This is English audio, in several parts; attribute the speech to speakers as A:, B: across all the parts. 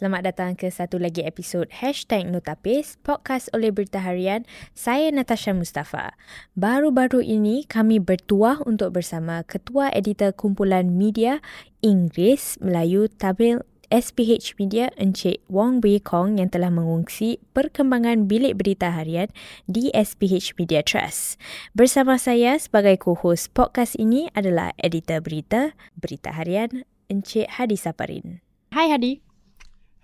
A: Selamat datang ke satu lagi episod Hashtag Notapis, podcast oleh Berita Harian. Saya Natasha Mustafa. Baru-baru ini kami bertuah untuk bersama Ketua Editor Kumpulan Media Inggeris, Melayu, Tamil SPH Media Encik Wong Wei Kong yang telah mengungsi perkembangan bilik berita harian di SPH Media Trust. Bersama saya sebagai co-host podcast ini adalah editor berita Berita Harian Encik Hadi Saparin. Hi Hadi.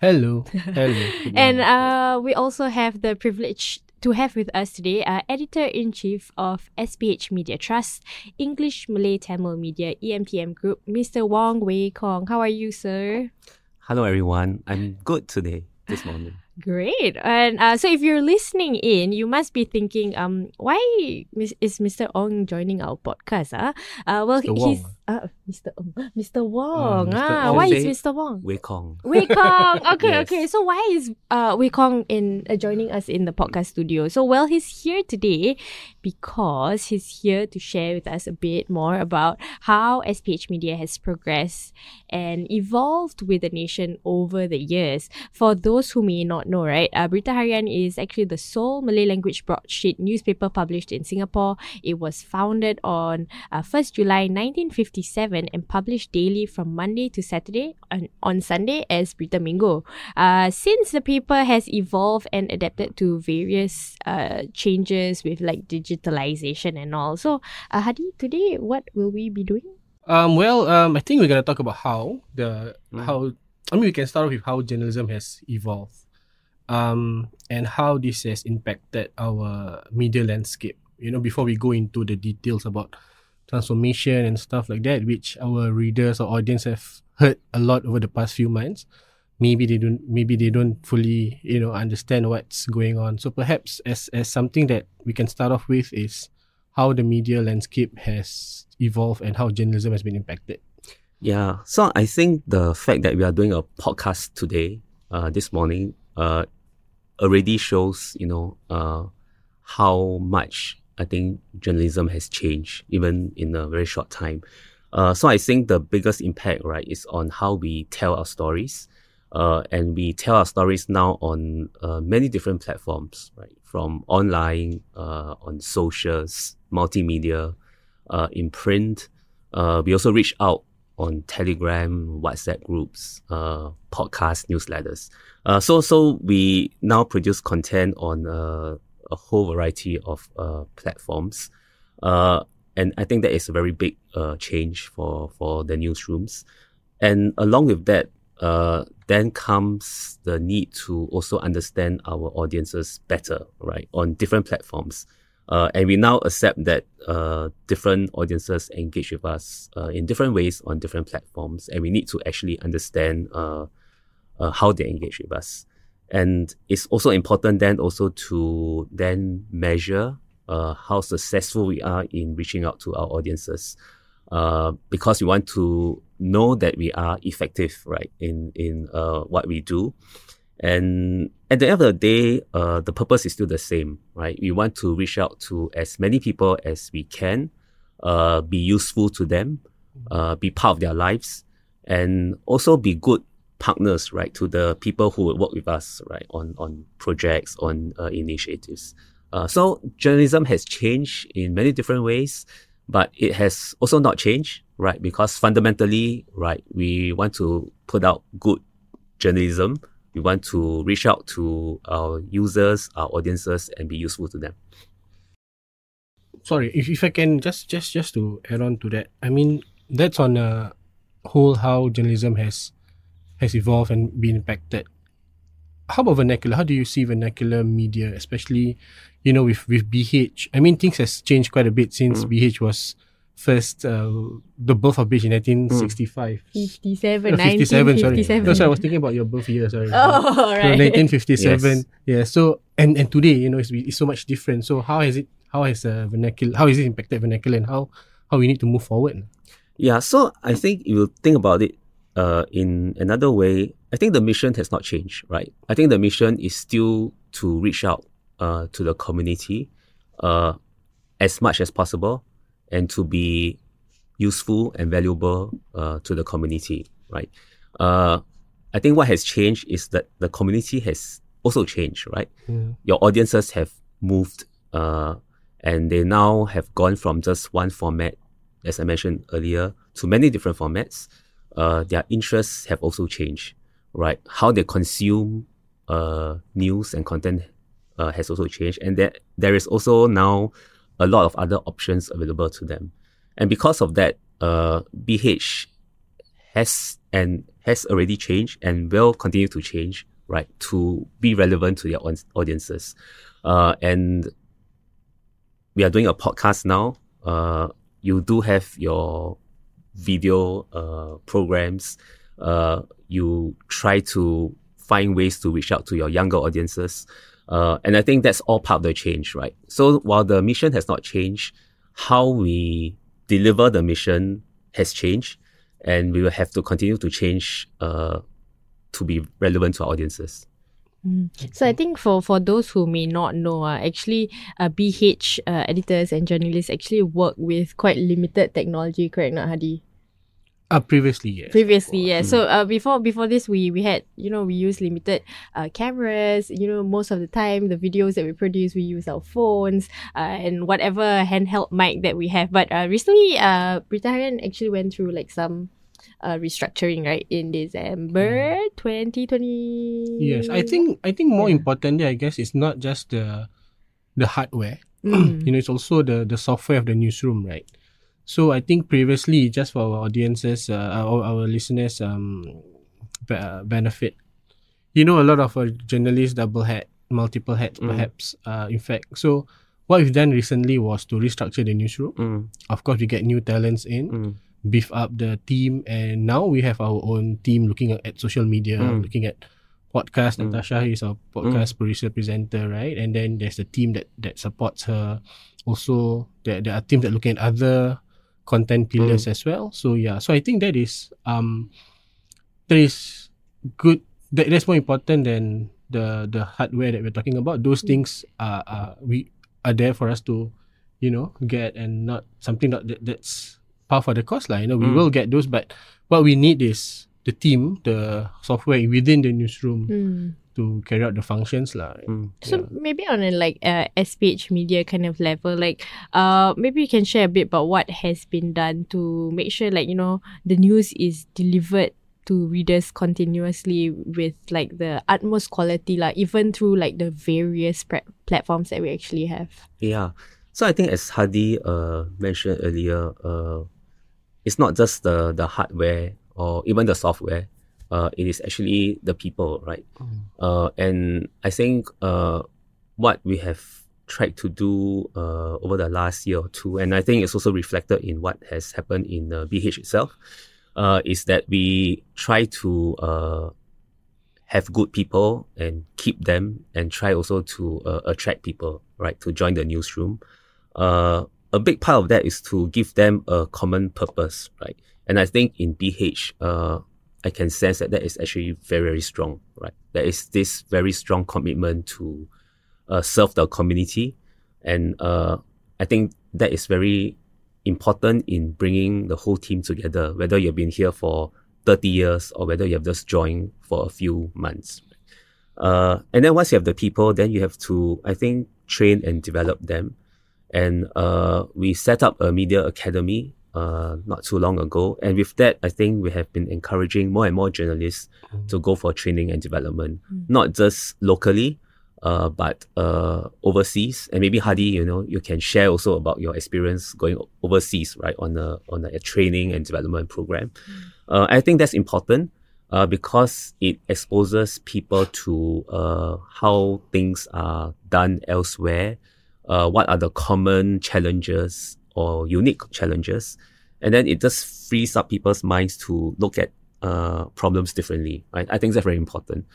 B: Hello. Hello.
A: and uh, we also have the privilege to have with us today uh, editor-in-chief of SPH Media Trust, English Malay Tamil Media EMTM Group, Mr. Wong Wei Kong. How are you, sir?
C: Hello, everyone. I'm good today, this morning.
A: Great. And uh, so if you're listening in, you must be thinking, um, why is Mr. Ong joining our podcast? Uh? Uh, well,
B: Mr.
A: he's
B: Wong.
A: Uh, Mr. Ong. Mr. Wong.
B: Mr.
A: Ah,
B: Ong.
A: why is Mr. Wong?
C: Wei Kong.
A: Wei Kong. Okay,
C: Yes.
A: okay. So why is uh Wei Kong in uh, joining us in the podcast studio? So well, he's here today because he's here to share with us a bit more about how SPH Media has progressed and evolved with the nation over the years. For those who may not know, right, uh, Berita Harian is actually the sole Malay language broadsheet newspaper published in Singapore. It was founded on uh, 1st July 1957 and published daily from Monday to Saturday and on Sunday as Berita Minggu. Uh, since the paper has evolved and adapted to various uh, changes with like digitalization and all. So, uh, Hadi, today what will we be doing?
B: Um, well, um, I think we're gonna talk about how the
C: Mm.
B: how I mean we can start off with how journalism has evolved, um, and how this has impacted our media landscape. You know, before we go into the details about transformation and stuff like that, which our readers or audience have heard a lot over the past few months. Maybe they don't. Maybe they don't fully, you know, understand what's going on. So perhaps as as something that we can start off with is how the media landscape has evolved and how journalism has been impacted.
C: Yeah. So I think the fact that we are doing a podcast today, uh, this morning, uh, already shows, you know, uh, how much I think journalism has changed even in a very short time. Uh, so I think the biggest impact, right, is on how we tell our stories. Uh, and we tell our stories now on uh, many different platforms, right? From online, uh, on socials, multimedia, uh, in print. Uh, we also reach out on Telegram, WhatsApp groups, uh, podcasts, newsletters. Uh, so, so we now produce content on a whole variety of uh, platforms. Uh, and I think that is a very big uh, change for, for the newsrooms. And along with that, uh, then comes the need to also understand our audiences better, right, on different platforms. Uh, and we now accept that uh, different audiences engage with us uh, in different ways on different platforms, and we need to actually understand uh, uh, how they engage with us. And it's also important then also to then measure uh, how successful we are in reaching out to our audiences, uh, because we want to know that we are effective, right, in in uh, what we do. And at the end of the day, uh, the purpose is still the same, right? We want to reach out to as many people as we can, uh, be useful to them, uh, be part of their lives, and also be good partners, right, to the people who would work with us, right, on on projects, on uh, initiatives. Uh, so journalism has changed in many different ways, but it has also not changed, right? Because fundamentally, right, we want to put out good journalism. We want to reach out to our users, our audiences, and be useful to them.
B: Sorry, if, if I can just just just to add on to that, I mean that's on a whole how journalism has has evolved and been impacted. How about vernacular? How do you see vernacular media, especially you know with with BH? I mean things has changed quite a bit since
C: Mm.
B: BH was first uh, the birth of BH in 1965.
A: 57,
B: Uh, 57, sorry.
A: 1957.
B: No, sorry, I was thinking about your birth year, sorry.
A: Oh,
B: So
A: right.
B: 1957.
C: Yes.
B: Yeah. So and and today, you know, it's, it's so much different. So how has it? How has uh, vernacular? How is it impacted vernacular, and how how we need to move forward?
C: Yeah, so I think if you think about it uh, in another way, I think the mission has not changed, right? I think the mission is still to reach out uh, to the community uh, as much as possible and to be useful and valuable uh, to the community, right? Uh, I think what has changed is that the community has also changed, right?
B: Yeah.
C: Your audiences have moved, uh, and they now have gone from just one format, as I mentioned earlier, to many different formats. Uh, their interests have also changed, right? How they consume uh, news and content uh, has also changed, and that there is also now a lot of other options available to them. And because of that, uh, BH has and has already changed and will continue to change, right, to be relevant to their audiences. Uh, and we are doing a podcast now. Uh, you do have your video uh, programs. Uh, you try to find ways to reach out to your younger audiences. Uh, and I think that's all part of the change, right? So while the mission has not changed, how we deliver the mission has changed, and we will have to continue to change uh, to be relevant to our audiences.
A: So I think for for those who may not know, uh, actually, uh, BH uh, editors and journalists actually work with quite limited technology, correct, not Hadi?
B: Uh, previously, yes.
A: Previously, yeah. So uh, before before this, we we had you know we use limited uh, cameras. You know, most of the time the videos that we produce, we use our phones uh, and whatever handheld mic that we have. But uh, recently, uh, Berita Harian actually went through like some uh, restructuring right in December twenty twenty.
B: Yes, I think I think more
A: Yeah.
B: importantly, I guess, it's not just the the hardware.
A: Mm.
B: you know, it's also the the software of the newsroom, right? So I think previously, just for our audiences, uh, our, our listeners, um, be- uh, benefit. You know, a lot of our journalists double hat, multiple hats,
C: Mm.
B: perhaps. Uh, in fact, so what we've done recently was to restructure the newsroom.
C: Mm,
B: Of course, we get new talents in,
C: mm,
B: beef up the team, and now we have our own team looking at, social media,
C: Mm.
B: looking at podcast.
C: Mm.
B: Natasha is our podcast producer presenter, right? And then there's the team that that supports her. Also, there, there are teams that looking at other content pillars as well. So yeah, so I think that is um that is good. That, that's more important than the the hardware that we're talking about. Those things are, are we are there for us to, you know, get and not something that, that that's par for the cost lah. You know, we
C: Mm.
B: will get those, but what we need is the team, the software within the newsroom
A: Mm.
B: to carry out the functions lah.
C: mm.
A: So maybe on a like uh, SPH media kind of level, like uh maybe you can share a bit about what has been done to make sure like you know the news is delivered to readers continuously with like the utmost quality like even through like the various pre- platforms that we actually have.
C: Yeah. So I think as Hadi uh, mentioned earlier, uh, it's not just the, the hardware or even the software. Uh, it is actually the people, right? Uh, and I think uh, what we have tried to do uh, over the last year or two, and I think it's also reflected in what has happened in uh, BH itself, uh, is that we try to uh, have good people and keep them and try also to uh, attract people, right, to join the newsroom. Uh, a big part of that is to give them a common purpose, right? And I think in BH, uh, I can sense that that is actually very, very strong, right? There is this very strong commitment to uh, serve the community. And uh, I think that is very important in bringing the whole team together, whether you've been here for 30 years or whether you have just joined for a few months. Uh, and then once you have the people, then you have to, I think, train and develop them. And uh, we set up a media academy uh, not too long ago. And with that, I think we have been encouraging more and more journalists to go for training and development, not just locally, uh, but uh, overseas. And maybe Hadi, you know, you can share also about your experience going overseas, right, on a on a, training and development program. Uh, I think that's important uh, because it exposes people to uh, how things are done elsewhere. Uh, what are the common challenges or unique challenges? And then it just frees up people's minds to look at uh, problems differently. Right? I think that's very important.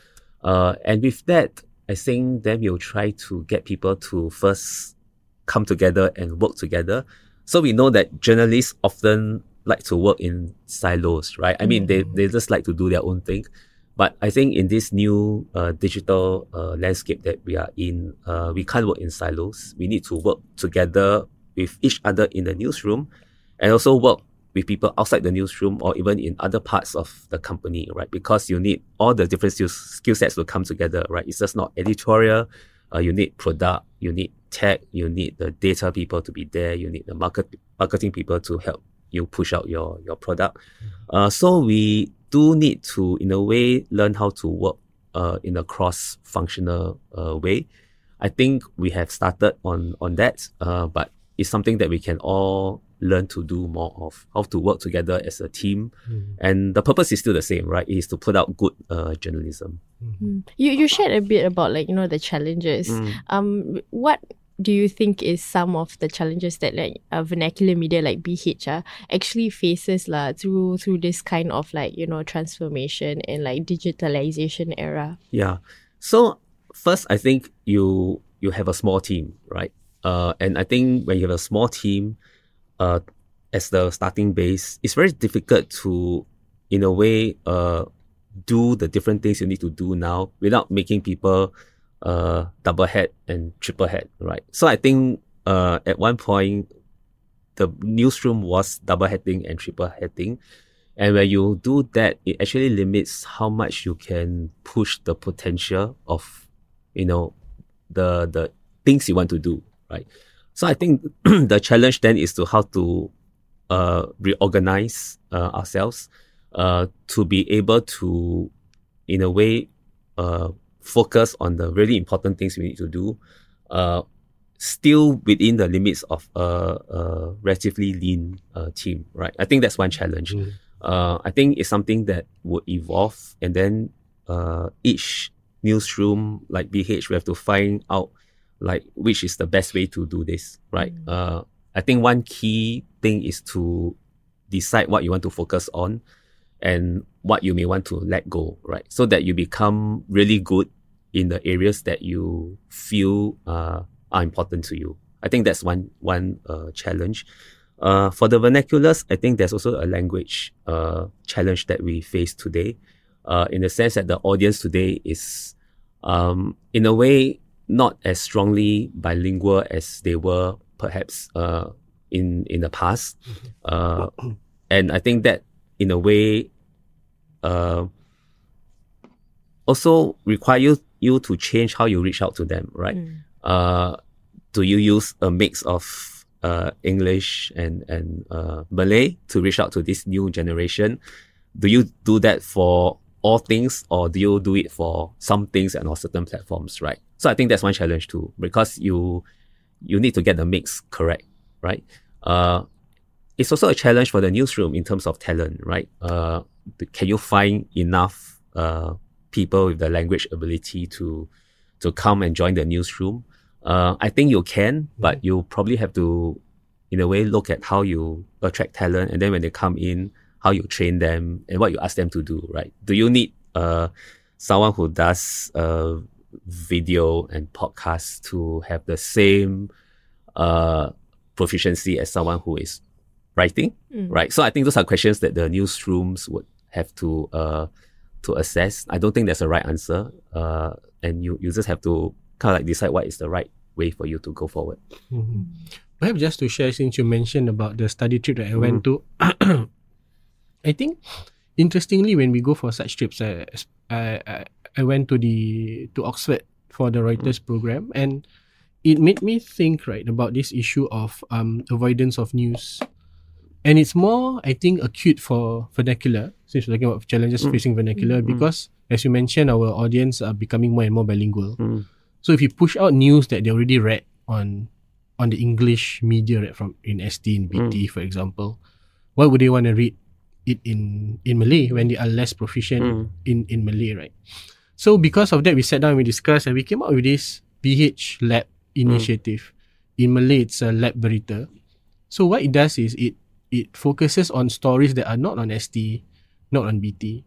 C: Uh, and with that, I think then we'll try to get people to first come together and work together. So we know that journalists often like to work in silos, right? I mean, they, they just like to do their own thing. But I think in this new uh, digital uh, landscape that we are in, uh, we can't work in silos. We need to work together with each other in the newsroom and also work with people outside the newsroom or even in other parts of the company, right? Because you need all the different skill, sets to come together, right? It's just not editorial. Uh, you need product, you need tech, you need the data people to be there, you need the market marketing people to help you push out your your product. Uh, so we do need to, in a way, learn how to work uh, in a cross functional uh, way. I think we have started on on that, uh, but it's something that we can all learn to do more of how to work together as a team
B: Mm.
C: and the purpose is still the same right it is to put out good uh, journalism
A: Mm. You you shared a bit about like you know the challenges.
C: Mm.
A: Um, what do you think is some of the challenges that like a vernacular media like BH ah, actually faces lah through through this kind of like you know transformation and like digitalization era?
C: yeah so first i think you you have a small team right uh, and i think when you have a small team uh, as the starting base it's very difficult to in a way uh, do the different things you need to do now without making people uh, double head and triple head, right? So I think uh, at one point the newsroom was double heading and triple heading. And when you do that, it actually limits how much you can push the potential of, you know, the the things you want to do, right? So I think the challenge then is to how to uh, reorganize uh, ourselves uh, to be able to, in a way, uh, focus on the really important things we need to do, uh, still within the limits of a, a relatively lean uh, team, right? I think that's one challenge.
B: Mm.
C: Uh, I think it's something that would evolve, and then uh, each newsroom like BH, we have to find out like which is the best way to do this, right? Uh, I think one key thing is to decide what you want to focus on and what you may want to let go, right? So that you become really good in the areas that you feel uh, are important to you. I think that's one one uh, challenge. Uh, for the vernaculars, I think there's also a language uh, challenge that we face today, uh, in the sense that the audience today is, um, in a way, not as strongly bilingual as they were perhaps uh, in in the past, uh, and I think that in a way, uh, also require you, you to change how you reach out to them, right? Uh, do you use a mix of uh, English and and uh, Malay to reach out to this new generation? Do you do that for all things, or do you do it for some things and on certain platforms, right? So I think that's one challenge too, because you you need to get the mix correct, right? Uh, it's also a challenge for the newsroom in terms of talent, right? Uh, can you find enough uh, people with the language ability to to come and join the newsroom? Uh, I think you can, but you probably have to, in a way, look at how you attract talent, and then when they come in, how you train them and what you ask them to do. Right? Do you need uh, someone who does uh, video and podcasts to have the same uh, proficiency as someone who is writing? Right? So I think those are questions that the newsrooms would have to uh, to assess. I don't think there's a right answer, uh, and you you just have to kind of like decide what is the right way for you to go forward.
B: Mhm. Perhaps just to share, since you mentioned about the study trip that I went to, I think interestingly when we go for such trips, I I I, I went to the to Oxford for the Reuters program, and it made me think right about this issue of um avoidance of news, and it's more I think acute for vernacular since we're talking about challenges facing vernacular because as you mentioned, our audience are becoming more and more bilingual.
C: Mm.
B: So if you push out news that they already read on on the English media right, from in ST in BT for example, why would they want to read it in in Malay when they are less proficient
C: Mm.
B: in in Malay, right? So because of that, we sat down and we discussed and we came up with this BH Lab initiative. In Malay, it's a lab berita. So what it does is it it focuses on stories that are not on ST, not on BT,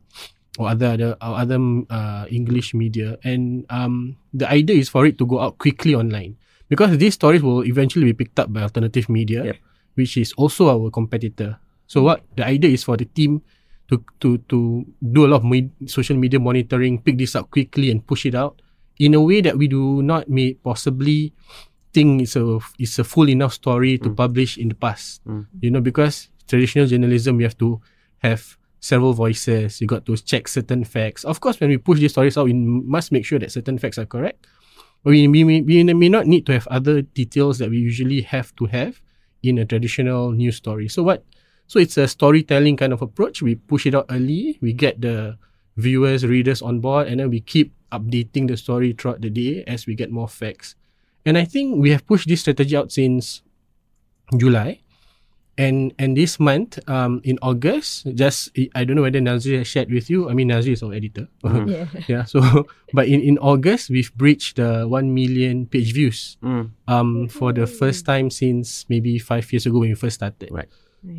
B: or other other or other uh, English media, and um, the idea is for it to go out quickly online because these stories will eventually be picked up by alternative media,
C: Yep.
B: which is also our competitor. So what the idea is for the team to to to do a lot of me- social media monitoring, pick this up quickly and push it out in a way that we do not may possibly think it's a it's a full enough story to publish in the past.
C: Mm.
B: You know, because traditional journalism, you have to have several voices. You got to check certain facts. Of course, when we push these stories out, we must make sure that certain facts are correct. But we, we, we, we may not need to have other details that we usually have to have in a traditional news story. So what? So it's a storytelling kind of approach. We push it out early. We get the viewers, readers on board, and then we keep updating the story throughout the day as we get more facts. And I think we have pushed this strategy out since July. And and this month, um, in August, just I don't know whether Nazri has shared with you. I mean, Nazri is our editor.
C: Mm.
A: Yeah.
B: yeah. So, but in, in August, we've breached the one million page views.
C: Mm.
B: Um, for the first time since maybe five years ago when we first started.
C: Right.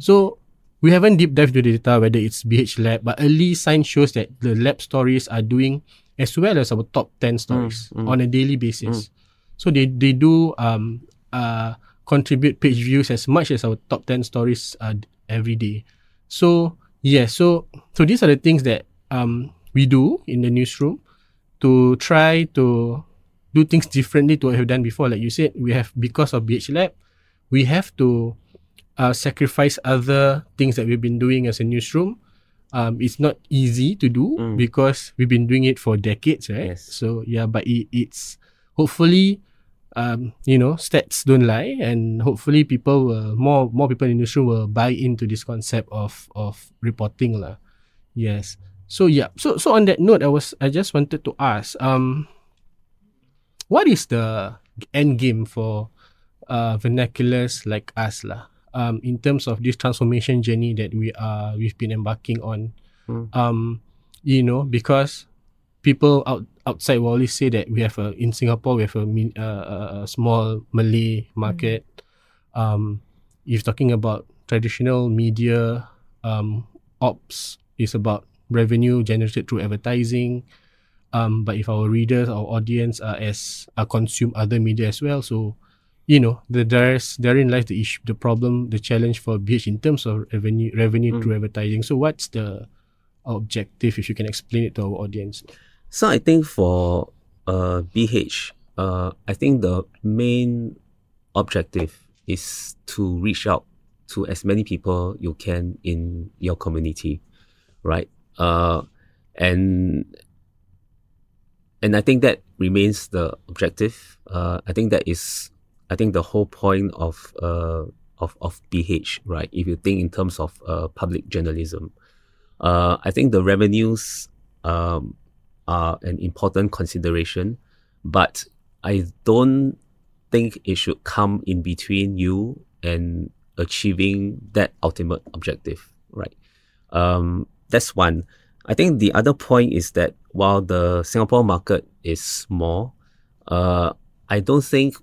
B: So we haven't deep dived into the data whether it's BH Lab, but early sign shows that the lab stories are doing as well as our top ten stories
C: mm.
B: on a daily basis. So they they do um uh contribute page views as much as our top 10 stories uh, every day. So, yeah, so so these are the things that um we do in the newsroom to try to do things differently to what we have done before. Like you said, we have because of BH Lab, we have to uh, sacrifice other things that we've been doing as a newsroom. Um, it's not easy to do
C: Mm.
B: because we've been doing it for decades, right?
C: Yes.
B: So yeah, but it, it's hopefully um, you know, stats don't lie, and hopefully people will more more people in the newsroom will buy into this concept of of reporting lah. Yes. So yeah. So so on that note, I was I just wanted to ask, um, what is the end game for uh vernaculars like us lah? Um, in terms of this transformation journey that we are we've been embarking on,
C: Mm.
B: um, you know, because people out outside will always say that we have a in Singapore we have a, min, uh, a- small Malay market. Um, if talking about traditional media, um, ops is about revenue generated through advertising. Um, but if our readers, our audience are as are consume other media as well, so you know the there's therein lies the issue, the problem, the challenge for BH in terms of revenue revenue
C: Mm.
B: through advertising. So what's the objective if you can explain it to our audience?
C: So I think for uh, BH, uh, I think the main objective is to reach out to as many people you can in your community, right? Uh, and and I think that remains the objective. Uh, I think that is, I think the whole point of uh, of of BH, right? If you think in terms of uh, public journalism, uh, I think the revenues um, are an important consideration, but I don't think it should come in between you and achieving that ultimate objective, right? Um, that's one. I think the other point is that while the Singapore market is small, uh, I don't think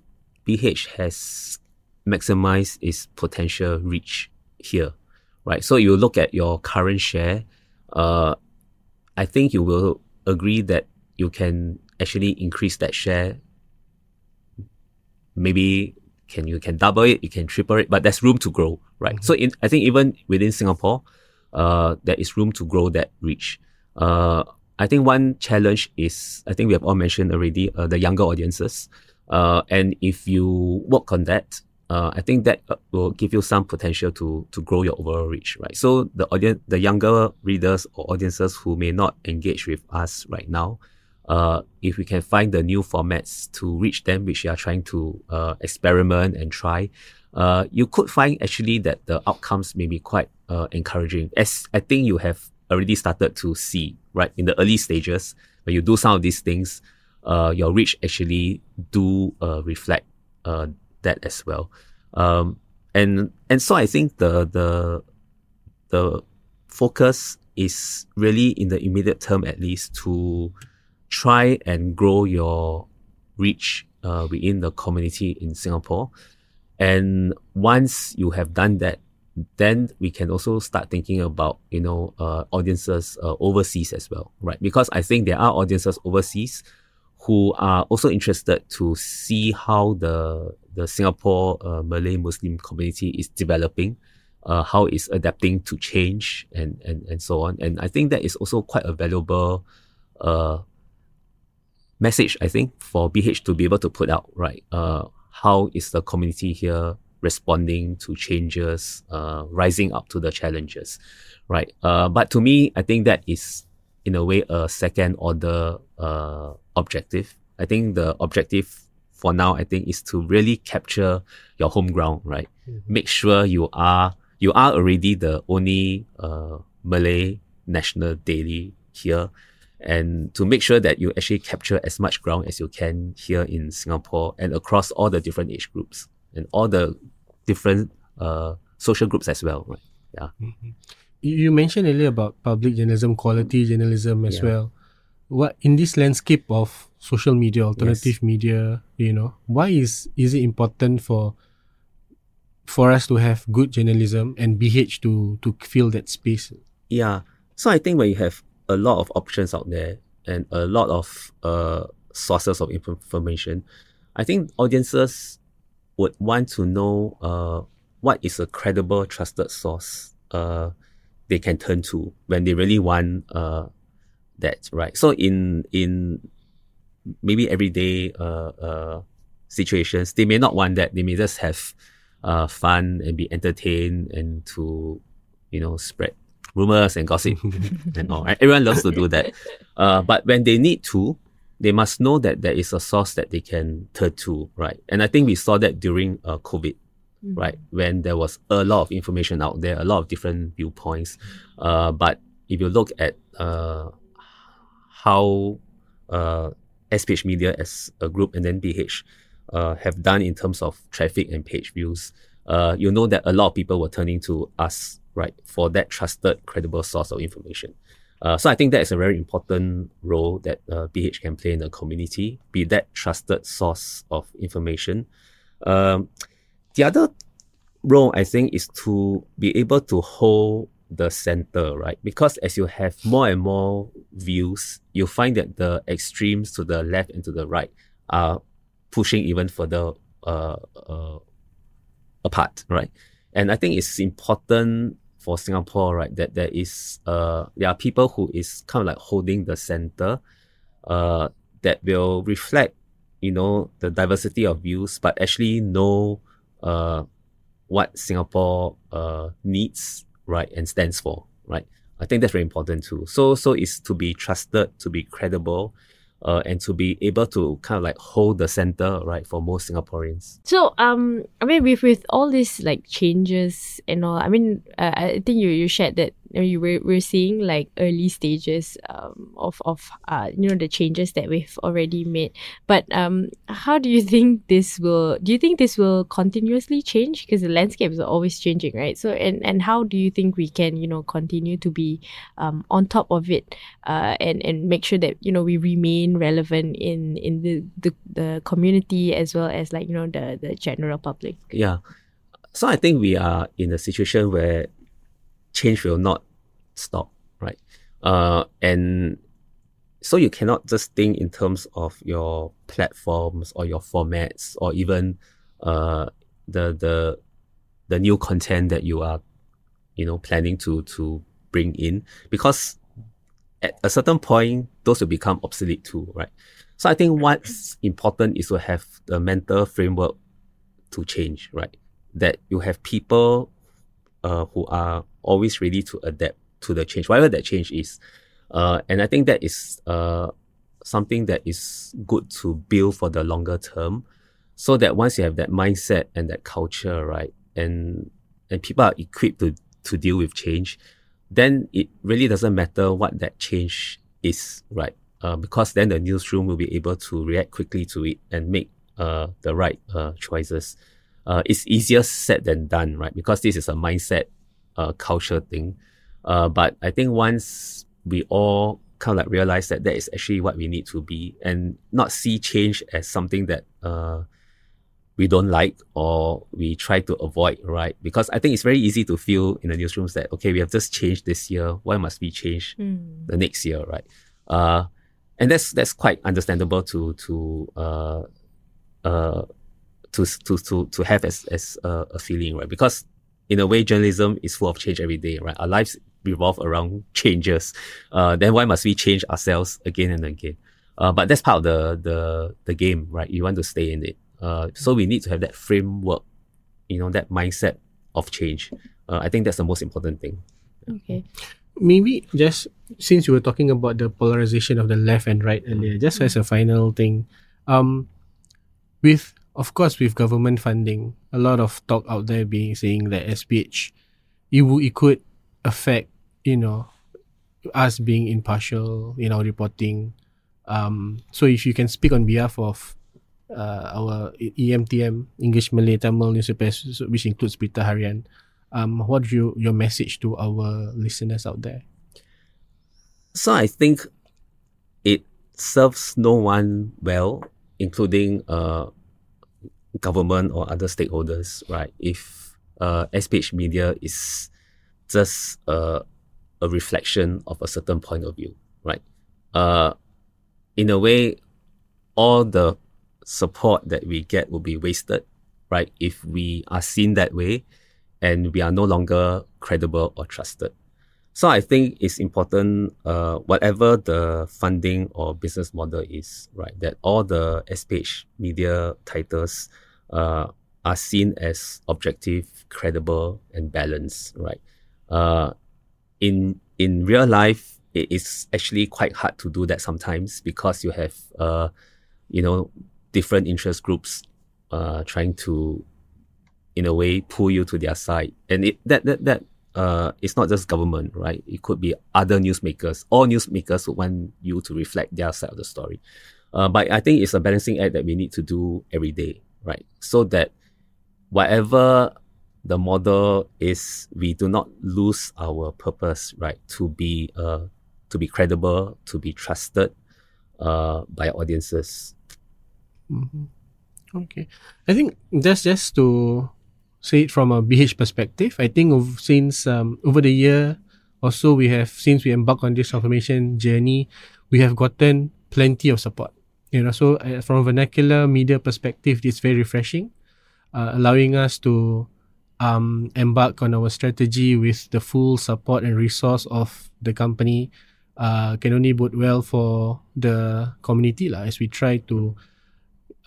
C: BH has maximized its potential reach here, right? So you look at your current share, uh, I think you will agree that you can actually increase that share. Maybe can you can double it, you can triple it, but there's room to grow, right? So in I think even within Singapore, uh, there is room to grow that reach. Uh, I think one challenge is I think we have all mentioned already uh, the younger audiences, uh, and if you work on that, uh, I think that uh, will give you some potential to to grow your overall reach, right? So the audience, the younger readers or audiences who may not engage with us right now, uh, if we can find the new formats to reach them, which we are trying to uh, experiment and try, uh, you could find actually that the outcomes may be quite uh, encouraging. As I think you have already started to see, right, in the early stages, when you do some of these things, your reach actually do reflect uh, that as well. Um, and and so I think the the the focus is really in the immediate term at least to try and grow your reach uh, within the community in Singapore. And once you have done that, then we can also start thinking about you know uh, audiences uh, overseas as well, right? Because I think there are audiences overseas who are also interested to see how the the Singapore uh, Malay Muslim community is developing, uh, how it's adapting to change and, and and so on. And I think that is also quite a valuable uh, message. I think for BH to be able to put out right. Uh, how is the community here responding to changes, uh, rising up to the challenges, right? Uh, but to me, I think that is in a way a second order uh, objective. I think the objective for now, I think, is to really capture your home ground, right? Mm-hmm. Make sure you are you are already the only uh, Malay national daily here, and to make sure that you actually capture as much ground as you can here in Singapore and across all the different age groups and all the different uh, social groups as well. Right? Yeah. Mm-hmm.
B: You mentioned earlier about public journalism, quality journalism as yeah. well. What in this landscape of social media, alternative yes. media, you know, why is is it important for for us to have good journalism and BH to to fill that space?
C: Yeah. So I think when you have a lot of options out there and a lot of uh, sources of information, I think audiences would want to know uh, what is a credible, trusted source uh, they can turn to when they really want that, right? So in in maybe everyday uh, uh, situations, they may not want that. They may just have uh, fun and be entertained and to, you know, spread rumors and gossip and all. Right? Everyone loves to do that. Uh, but when they need to, they must know that there is a source that they can turn to, right? And I think we saw that during uh, COVID, mm-hmm. right? When there was a lot of information out there, a lot of different viewpoints. Uh, but if you look at uh, how uh, SPH Media as a group and then BH uh, have done in terms of traffic and page views, uh, you know that a lot of people were turning to us, right, for that trusted, credible source of information. Uh, so I think that is a very important role that uh, BH can play in the community, be that trusted source of information. Um, the other role I think is to be able to hold the center, right? Because as you have more and more views, you find that the extremes to the left and to the right are pushing even further uh, uh, apart, right? And I think it's important for Singapore, right, that there is uh there are people who is kind of like holding the center, uh, that will reflect, you know, the diversity of views, but actually know uh what Singapore uh needs, right, and stands for, right. I think that's very important too. So so it's to be trusted, to be credible, uh, and to be able to kind of like hold the center right for most Singaporeans.
A: So um, I mean with with all these like changes and all, I mean uh, I think you you shared that you were we're seeing like early stages um, of of uh, you know the changes that we've already made. But um, how do you think this will? Do you think this will continuously change because the landscape is always changing, right? So and and how do you think we can you know continue to be um, on top of it uh, and and make sure that you know we remain relevant in in the the, the community as well as like you know the the general public.
C: Yeah. So I think we are in a situation where change will not stop, right? Uh, and so you cannot just think in terms of your platforms or your formats or even uh, the the the new content that you are you know planning to to bring in. Because at a certain point those will become obsolete too right? So i think what's important is to have the mental framework to change right? That you have people uh, who are always ready to adapt to the change, whatever that change is. Uh, and I think that is uh, something that is good to build for the longer term, so that once you have that mindset and that culture, right, and and people are equipped to to deal with change, then it really doesn't matter what that change is, right? Uh, because then the newsroom will be able to react quickly to it and make uh, the right uh, choices. Uh, it's easier said than done, right? Because this is a mindset uh, culture thing. Uh, but I think once we all kind of like realize that that is actually what we need to be and not see change as something that uh, we don't like or we try to avoid, right? Because I think it's very easy to feel in the newsrooms that, okay, we have just changed this year. Why must we change mm. the next year, right? Uh, and that's that's quite understandable to to uh, uh, to to to to have as as a, a feeling, right? Because in a way, journalism is full of change every day, right? Our lives revolve around changes. Uh, then why must we change ourselves again and again? Uh, but that's part of the, the, the game, right? You want to stay in it. Uh, so we need to have that framework you know that mindset of change. Uh, I think that's the most important thing.
A: Okay.
B: maybe just since you were talking about the polarization of the left and right earlier, just as a final thing, um, with of course with government funding, a lot of talk out there being saying that SPH, it, w- it could affect you know us being impartial in our reporting. Um, so if you can speak on behalf of uh, our EMTM English Malay Tamil newspapers, which includes Berita Harian, um, what's your, your message to our listeners out there?
C: So I think it serves no one well, including uh, government or other stakeholders, right? If uh, SPH media is just uh, a reflection of a certain point of view, right? Uh, in a way, all the support that we get will be wasted, right? If we are seen that way and we are no longer credible or trusted. So I think it's important, uh, whatever the funding or business model is, right, that all the SPH media titles uh, are seen as objective, credible, and balanced, right? Uh, in in real life, it is actually quite hard to do that sometimes because you have, uh, you know, different interest groups uh, trying to, in a way, pull you to their side, and it that that that uh, it's not just government, right? It could be other newsmakers. All newsmakers would want you to reflect their side of the story. Uh, but I think it's a balancing act that we need to do every day, right? So that whatever the model is, we do not lose our purpose, right? To be uh, to be credible, to be trusted uh, by audiences.
B: Mm-hmm. Okay, I think that's just to say it from a BH perspective. I think of since um, over the year or so, we have since we embarked on this transformation journey, we have gotten plenty of support. You know, so uh, from a vernacular media perspective, it's very refreshing, uh, allowing us to um, embark on our strategy with the full support and resource of the company. Uh, can only bode well for the community lah, as we try to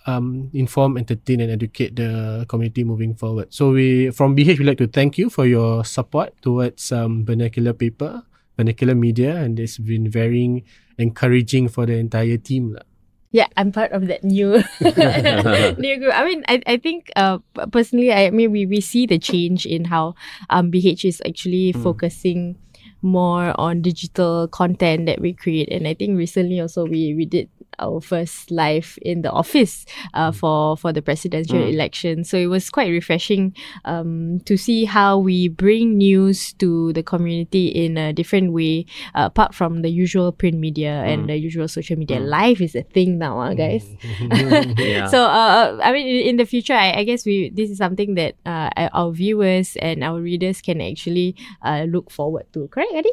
B: um, inform, entertain, and educate the community moving forward. So we from BH, we'd like to thank you for your support towards um, vernacular paper, vernacular media, and it's been very encouraging for the entire team. lah.
A: Yeah, I'm part of that new new group. I mean, I, I think uh personally, I mean we, we see the change in how um BH is actually focusing more on digital content that we create, and I think recently also we we did our first live in the office uh, for for the presidential election. So it was quite refreshing um, to see how we bring news to the community in a different way, uh, apart from the usual print media and the usual social media. Live is a thing now, ah, guys.
C: Yeah.
A: So, uh, I mean, in the future, I, I guess we this is something that uh, our viewers and our readers can actually uh, look forward to. Correct, Adi?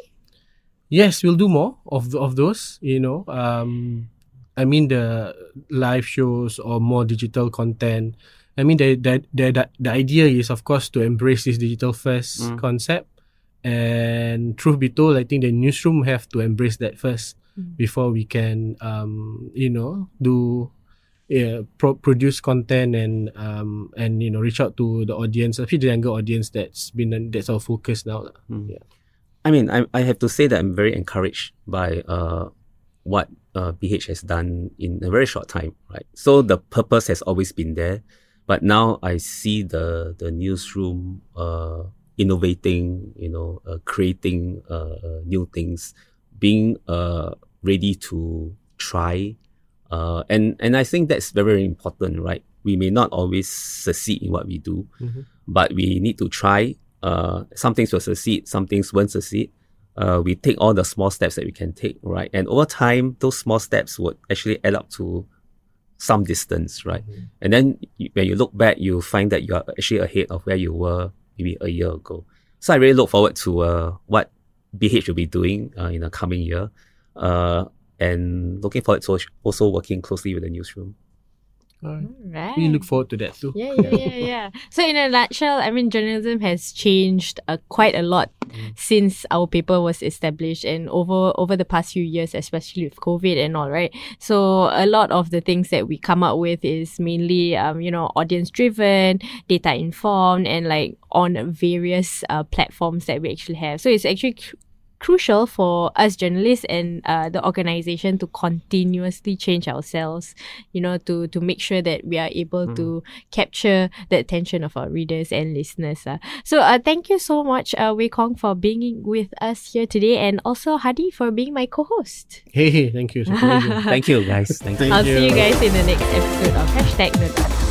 B: Yes, we'll do more of th- of those. You know, um, I mean the live shows or more digital content. I mean the the the the, the idea is of course to embrace this digital first
C: Mm.
B: concept. And truth be told, I think the newsroom have to embrace that first
A: Mm.
B: before we can, um, you know, do. Yeah, pro- produce content and um and you know reach out to the audience, especially the younger audience that's been that's our focus now.
C: Mm.
B: Yeah.
C: I mean, I, I have to say that I'm very encouraged by uh, what uh, BH has done in a very short time, right? So the purpose has always been there, but now I see the the newsroom uh, innovating, you know, uh, creating uh, uh, new things, being uh, ready to try, uh, and and I think that's very, very important, right? We may not always succeed in what we do,
B: Mhm.
C: but we need to try. Uh, some things will succeed, some things won't succeed. Uh, we take all the small steps that we can take, right? And over time, those small steps would actually add up to some distance, right? And then you, when you look back, you find that you are actually ahead of where you were maybe a year ago. So I really look forward to uh, what BH will be doing uh, in the coming year, uh, and looking forward to also working closely with the newsroom.
A: Right.
B: We look forward to that too.
A: Yeah, yeah, yeah, yeah. So, in a nutshell, I mean, journalism has changed uh, quite a lot since our paper was established, and over over the past few years, especially with COVID and all, right? So, a lot of the things that we come up with is mainly, um, you know, audience driven, data informed, and like on various uh, platforms that we actually have. So, it's actually crucial for us journalists and uh, the organization to continuously change ourselves you know to to make sure that we are able to capture the attention of our readers and listeners uh. so uh, thank you so much uh, Wei Kong for being with us here today and also Hadi for being my co-host
B: Hey, hey, thank you. It's a pleasure.
C: Thank you, guys. Thank you.
A: I'll see you
B: you.
A: guys in the next episode of hashtag Notas.